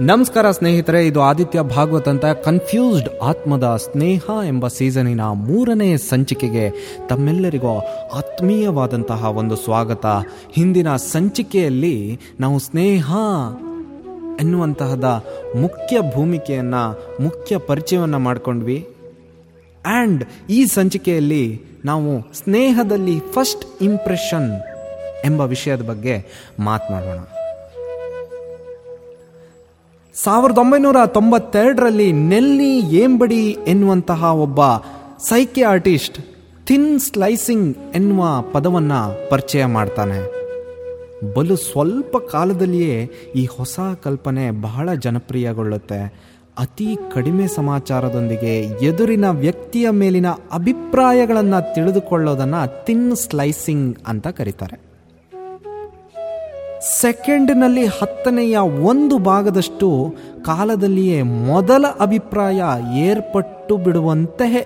ನಮಸ್ಕಾರ ಸ್ನೇಹಿತರೆ, ಇದು ಆದಿತ್ಯ ಭಾಗವತ್ ಅಂತ ಕನ್ಫ್ಯೂಸ್ಡ್ ಆತ್ಮದ ಸ್ನೇಹ ಎಂಬ ಸೀಸನಿನ ಮೂರನೇ ಸಂಚಿಕೆಗೆ ತಮ್ಮೆಲ್ಲರಿಗೂ ಆತ್ಮೀಯವಾದಂತಹ ಒಂದು ಸ್ವಾಗತ. ಹಿಂದಿನ ಸಂಚಿಕೆಯಲ್ಲಿ ನಾವು ಸ್ನೇಹ ಎನ್ನುವಂತಹದ ಮುಖ್ಯ ಭೂಮಿಕೆಯನ್ನು, ಮುಖ್ಯ ಪರಿಚಯವನ್ನು ಮಾಡಿಕೊಂಡ್ವಿ. ಆ್ಯಂಡ್ ಈ ಸಂಚಿಕೆಯಲ್ಲಿ ನಾವು ಸ್ನೇಹದಲ್ಲಿ ಫಸ್ಟ್ ಇಂಪ್ರೆಷನ್ ಎಂಬ ವಿಷಯದ ಬಗ್ಗೆ ಮಾತನಾಡೋಣ ಸಾವಿರದ ಒಂಬೈನೂರ ತೊಂಬತ್ತೆರಡರಲ್ಲಿ ನೆಲ್ಲಿ ಏಂಬಡಿ ಎನ್ನುವಂತಹ ಒಬ್ಬ ಸೈಕೆ ಆರ್ಟಿಸ್ಟ್ ಥಿನ್ ಸ್ಲೈಸಿಂಗ್ ಎನ್ನುವ ಪದವನ್ನು ಪರಿಚಯ ಮಾಡ್ತಾನೆ. ಬಲು ಸ್ವಲ್ಪ ಕಾಲದಲ್ಲಿಯೇ ಈ ಹೊಸ ಕಲ್ಪನೆ ಬಹಳ ಜನಪ್ರಿಯಗೊಳ್ಳುತ್ತೆ. ಅತಿ ಕಡಿಮೆ ಸಮಾಚಾರದೊಂದಿಗೆ ಎದುರಿನ ವ್ಯಕ್ತಿಯ ಮೇಲಿನ ಅಭಿಪ್ರಾಯಗಳನ್ನು ತಿಳಿದುಕೊಳ್ಳೋದನ್ನು ಥಿನ್ ಸ್ಲೈಸಿಂಗ್ ಅಂತ ಕರೀತಾರೆ. ಸೆಕೆಂಡ್ನಲ್ಲಿ ಹತ್ತನೆಯ ಒಂದು ಭಾಗದಷ್ಟು ಕಾಲದಲ್ಲಿಯೇ ಮೊದಲ ಅಭಿಪ್ರಾಯ ಏರ್ಪಟ್ಟು ಬಿಡುವಂತಹ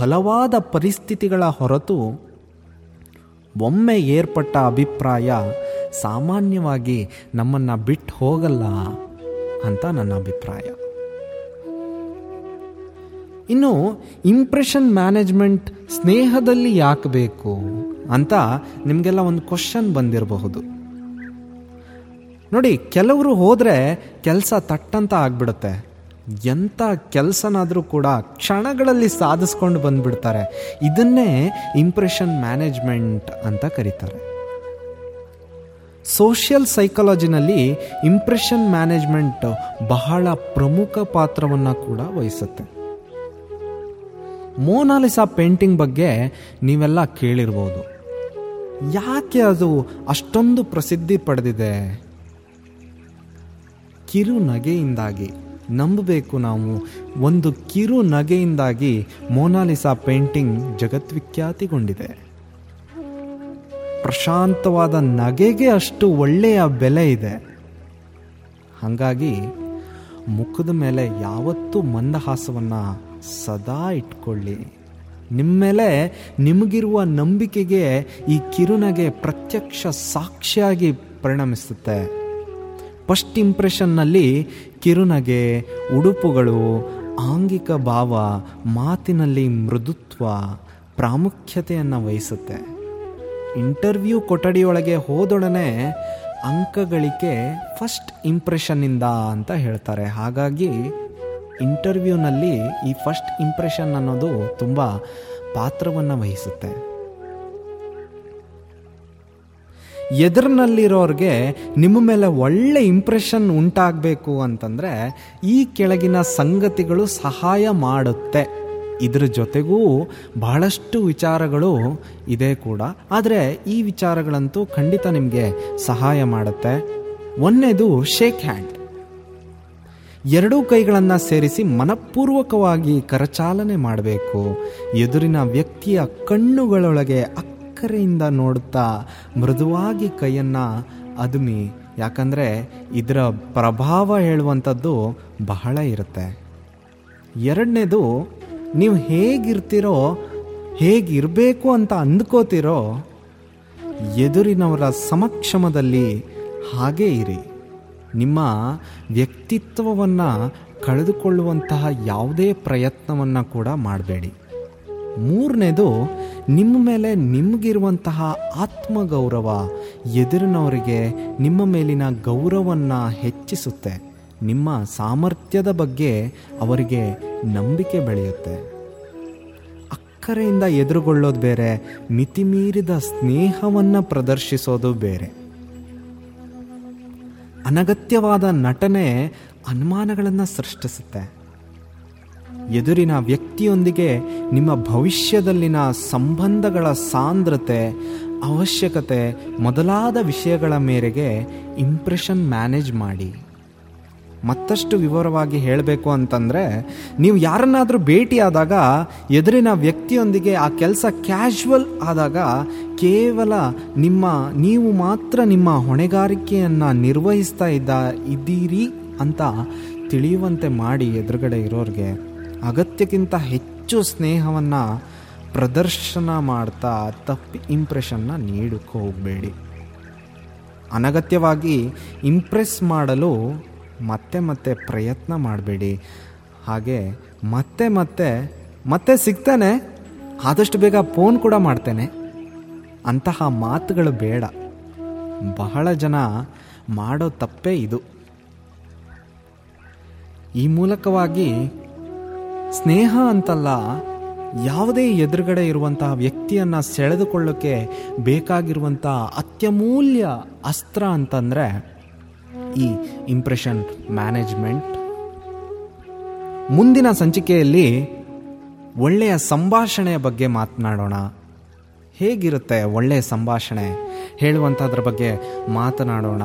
ಬಲವಾದ ಪರಿಸ್ಥಿತಿಗಳ ಹೊರತು ಒಮ್ಮೆ ಏರ್ಪಟ್ಟ ಅಭಿಪ್ರಾಯ ಸಾಮಾನ್ಯವಾಗಿ ನಮ್ಮನ್ನು ಬಿಟ್ಟು ಹೋಗಲ್ಲ ಅಂತ ನನ್ನ ಅಭಿಪ್ರಾಯ. ಇನ್ನು ಇಂಪ್ರೆಷನ್ ಮ್ಯಾನೇಜ್ಮೆಂಟ್ ಸ್ನೇಹದಲ್ಲಿ ಯಾಕೆ ಬೇಕು ಅಂತ ನಿಮಗೆಲ್ಲ ಒಂದು ಕ್ವಶನ್ ಬಂದಿರಬಹುದು. ನೋಡಿ, ಕೆಲವರು ಹೋದರೆ ಕೆಲಸ ತಟ್ಟಂತ ಆಗ್ಬಿಡುತ್ತೆ. ಎಂಥ ಕೆಲಸನಾದರೂ ಕೂಡ ಕ್ಷಣಗಳಲ್ಲಿ ಸಾಧಿಸ್ಕೊಂಡು ಬಂದ್ಬಿಡ್ತಾರೆ. ಇದನ್ನೇ ಇಂಪ್ರೆಷನ್ ಮ್ಯಾನೇಜ್ಮೆಂಟ್ ಅಂತ ಕರೀತಾರೆ. ಸೋಷಿಯಲ್ ಸೈಕಾಲಜಿನಲ್ಲಿ ಇಂಪ್ರೆಷನ್ ಮ್ಯಾನೇಜ್ಮೆಂಟ್ ಬಹಳ ಪ್ರಮುಖ ಪಾತ್ರವನ್ನು ಕೂಡ ವಹಿಸುತ್ತೆ. ಮೋನಾಲಿಸಾ ಪೇಂಟಿಂಗ್ ಬಗ್ಗೆ ನೀವೆಲ್ಲ ಕೇಳಿರ್ಬೋದು. ಯಾಕೆ ಅದು ಅಷ್ಟೊಂದು ಪ್ರಸಿದ್ಧಿ ಪಡೆದಿದೆ? ಕಿರು ನಗೆಯಿಂದಾಗಿ ನಂಬಬೇಕು ನಾವು. ಒಂದು ಕಿರು ನಗೆಯಿಂದಾಗಿ ಮೋನಾಲಿಸಾ ಪೇಂಟಿಂಗ್ ಜಗತ್ವಿಖ್ಯಾತಿಗೊಂಡಿದೆ ಪ್ರಶಾಂತವಾದ ನಗೆಗೆ ಅಷ್ಟು ಒಳ್ಳೆಯ ಬೆಲೆ ಇದೆ. ಹಾಗಾಗಿ ಮುಖದ ಮೇಲೆ ಯಾವತ್ತೂ ಮಂದಹಾಸವನ್ನು ಸದಾ ಇಟ್ಕೊಳ್ಳಿ. ನಿಮ್ಮ ಮೇಲೆ ನಿಮಗಿರುವ ನಂಬಿಕೆಗೆ ಈ ಕಿರುನಗೆ ಪ್ರತ್ಯಕ್ಷ ಸಾಕ್ಷಿಯಾಗಿ ಪರಿಣಮಿಸುತ್ತೆ. ಫಸ್ಟ್ ಇಂಪ್ರೆಷನ್ನಲ್ಲಿ ಕಿರುನಗೆ ಉಡುಪುಗಳು, ಆಂಗಿಕ ಭಾವ, ಮಾತಿನಲ್ಲಿ ಮೃದುತ್ವ, ಪ್ರಾಮುಖ್ಯತೆಯನ್ನು ವಹಿಸುತ್ತೆ. ಇಂಟರ್ವ್ಯೂ ಕೊಠಡಿಯೊಳಗೆ ಹೋದೊಡನೆ ಅಂಕಗಳಿಕೆ ಫಸ್ಟ್ ಇಂಪ್ರೆಷನ್ನಿಂದ ಅಂತ ಹೇಳ್ತಾರೆ. ಹಾಗಾಗಿ ಇಂಟರ್ವ್ಯೂನಲ್ಲಿ ಈ ಫಸ್ಟ್ ಇಂಪ್ರೆಷನ್ ಅನ್ನೋದು ತುಂಬ ಪಾತ್ರವನ್ನು ವಹಿಸುತ್ತೆ. ಎದುರಿನಲ್ಲಿರೋರಿಗೆ ನಿಮ್ಮ ಮೇಲೆ ಒಳ್ಳೆ ಇಂಪ್ರೆಷನ್ ಉಂಟಾಗಬೇಕು ಅಂತಂದರೆ ಈ ಕೆಳಗಿನ ಸಂಗತಿಗಳು ಸಹಾಯ ಮಾಡುತ್ತೆ. ಇದರ ಜೊತೆಗೂ ಬಹಳಷ್ಟು ವಿಚಾರಗಳು ಇದೆ ಕೂಡ. ಆದರೆ ಈ ವಿಚಾರಗಳಂತೂ ಖಂಡಿತ ನಿಮಗೆ ಸಹಾಯ ಮಾಡುತ್ತೆ. ಒಂದನೇದು ಶೇಕ್ ಹ್ಯಾಂಡ್ ಎರಡೂ ಕೈಗಳನ್ನು ಸೇರಿಸಿ ಮನಪೂರ್ವಕವಾಗಿ ಕರಚಾಲನೆ ಮಾಡಬೇಕು. ಎದುರಿನ ವ್ಯಕ್ತಿಯ ಕಣ್ಣುಗಳೊಳಗೆ ಅಕ್ಕರೆಯಿಂದ ನೋಡುತ್ತಾ ಮೃದುವಾಗಿ ಕೈಯನ್ನು ಅದುಮಿ. ಯಾಕಂದರೆ ಇದರ ಪ್ರಭಾವ ಹೇಳುವಂಥದ್ದು ಬಹಳ ಇರುತ್ತೆ. ಎರಡನೇದು, ನೀವು ಹೇಗಿರ್ತೀರೋ, ಹೇಗಿರಬೇಕು ಅಂತ ಅಂದ್ಕೋತಿರೋ, ಎದುರಿನವರ ಸಮಕ್ಷಮದಲ್ಲಿ ಹಾಗೇ ಇರಿ. ನಿಮ್ಮ ವ್ಯಕ್ತಿತ್ವವನ್ನು ಕಳೆದುಕೊಳ್ಳುವಂತಹ ಯಾವುದೇ ಪ್ರಯತ್ನವನ್ನು ಕೂಡ ಮಾಡಬೇಡಿ. ಮೂರನೇದು, ನಿಮ್ಮ ಮೇಲೆ ನಿಮಗಿರುವಂತಹ ಆತ್ಮಗೌರವ ಎದುರಿನವರಿಗೆ ನಿಮ್ಮ ಮೇಲಿನ ಗೌರವವನ್ನು ಹೆಚ್ಚಿಸುತ್ತೆ. ನಿಮ್ಮ ಸಾಮರ್ಥ್ಯದ ಬಗ್ಗೆ ಅವರಿಗೆ ನಂಬಿಕೆ ಬೆಳೆಯುತ್ತೆ. ಅಕ್ಕರೆಯಿಂದ ಎದುರುಗೊಳ್ಳೋದು ಬೇರೆ, ಮಿತಿಮೀರಿದ ಸ್ನೇಹವನ್ನು ಪ್ರದರ್ಶಿಸೋದು ಬೇರೆ. ಅನಗತ್ಯವಾದ ನಟನೆ ಅನುಮಾನಗಳನ್ನು ಸೃಷ್ಟಿಸುತ್ತೆ. ಎದುರಿನ ವ್ಯಕ್ತಿಯೊಂದಿಗೆ ನಿಮ್ಮ ಭವಿಷ್ಯದಲ್ಲಿನ ಸಂಬಂಧಗಳ ಸಾಂದ್ರತೆ, ಅವಶ್ಯಕತೆ ಮೊದಲಾದ ವಿಷಯಗಳ ಮೇರೆಗೆ ಇಂಪ್ರೆಷನ್ ಮ್ಯಾನೇಜ್ ಮಾಡಿ. ಮತ್ತಷ್ಟು ವಿವರವಾಗಿ ಹೇಳಬೇಕು ಅಂತಂದರೆ, ನೀವು ಯಾರನ್ನಾದರೂ ಭೇಟಿಯಾದಾಗ ಎದುರಿನ ವ್ಯಕ್ತಿಯೊಂದಿಗೆ ಆ ಕೆಲಸ ಕ್ಯಾಶುವಲ್ ಆದಾಗ ಕೇವಲ ನಿಮ್ಮ, ನೀವು ಮಾತ್ರ ನಿಮ್ಮ ಹೊಣೆಗಾರಿಕೆಯನ್ನು ನಿರ್ವಹಿಸ್ತಾ ಇದ್ದ, ಇದ್ದೀರಿ ಅಂತ ತಿಳಿಯುವಂತೆ ಮಾಡಿ ಎದುರುಗಡೆ ಇರೋರಿಗೆ. ಅಗತ್ಯಕ್ಕಿಂತ ಹೆಚ್ಚು ಸ್ನೇಹವನ್ನು ಪ್ರದರ್ಶನ ಮಾಡ್ತಾ ತಪ್ಪು ಇಂಪ್ರೆಷನ್ನ ನೀಡಕ್ಕೆ ಹೋಗಬೇಡಿ. ಅನಗತ್ಯವಾಗಿ ಇಂಪ್ರೆಸ್ ಮಾಡಲು ಮತ್ತೆ ಮತ್ತೆ ಪ್ರಯತ್ನ ಮಾಡಬೇಡಿ. ಹಾಗೆ ಮತ್ತೆ ಮತ್ತೆ ಮತ್ತೆ ಸಿಗ್ತಾನೆ, ಆದಷ್ಟು ಬೇಗ ಫೋನ್ ಕೂಡ ಮಾಡ್ತೇನೆ. ಅಂತಹ ಮಾತುಗಳು ಬೇಡ. ಬಹಳ ಜನ ಮಾಡೋ ತಪ್ಪೇ ಇದು. ಈ ಮೂಲಕವಾಗಿ ಸ್ನೇಹ ಅಂತಲ್ಲ ಯಾವುದೇ ಎದುರುಗಡೆ ಇರುವಂತಹ ವ್ಯಕ್ತಿಯನ್ನು ಸೆಳೆದುಕೊಳ್ಳೋಕ್ಕೆ ಬೇಕಾಗಿರುವಂಥ ಅತ್ಯಮೂಲ್ಯ ಅಸ್ತ್ರ ಅಂತಂದರೆ ಈ ಇಂಪ್ರೆಷನ್ ಮ್ಯಾನೇಜ್ಮೆಂಟ್ ಮುಂದಿನ ಸಂಚಿಕೆಯಲ್ಲಿ ಒಳ್ಳೆಯ ಸಂಭಾಷಣೆಯ ಬಗ್ಗೆ ಮಾತನಾಡೋಣ. ಹೇಗಿರುತ್ತೆ ಒಳ್ಳೆಯ ಸಂಭಾಷಣೆ? ಹೇಳುವಂಥದ್ರ ಬಗ್ಗೆ ಮಾತನಾಡೋಣ.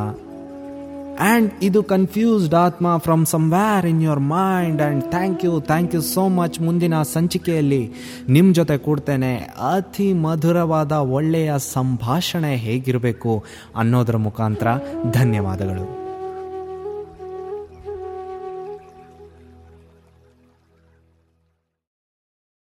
ಆ್ಯಂಡ್ ಇದು ಕನ್ಫ್ಯೂಸ್ಡ್ ಆತ್ಮ from somewhere in your mind and thank you thank you so much ಮುಂದಿನ ಸಂಚಿಕೆಯಲ್ಲಿ ನಿಮ್ಮ ಜೊತೆ ಕೂಡ್ತೇನೆ. ಅತಿ ಮಧುರವಾದ ಒಳ್ಳೆಯ ಸಂಭಾಷಣೆ ಹೇಗಿರಬೇಕು ಅನ್ನೋದರ ಮುಖಾಂತರ ಧನ್ಯವಾದಗಳು.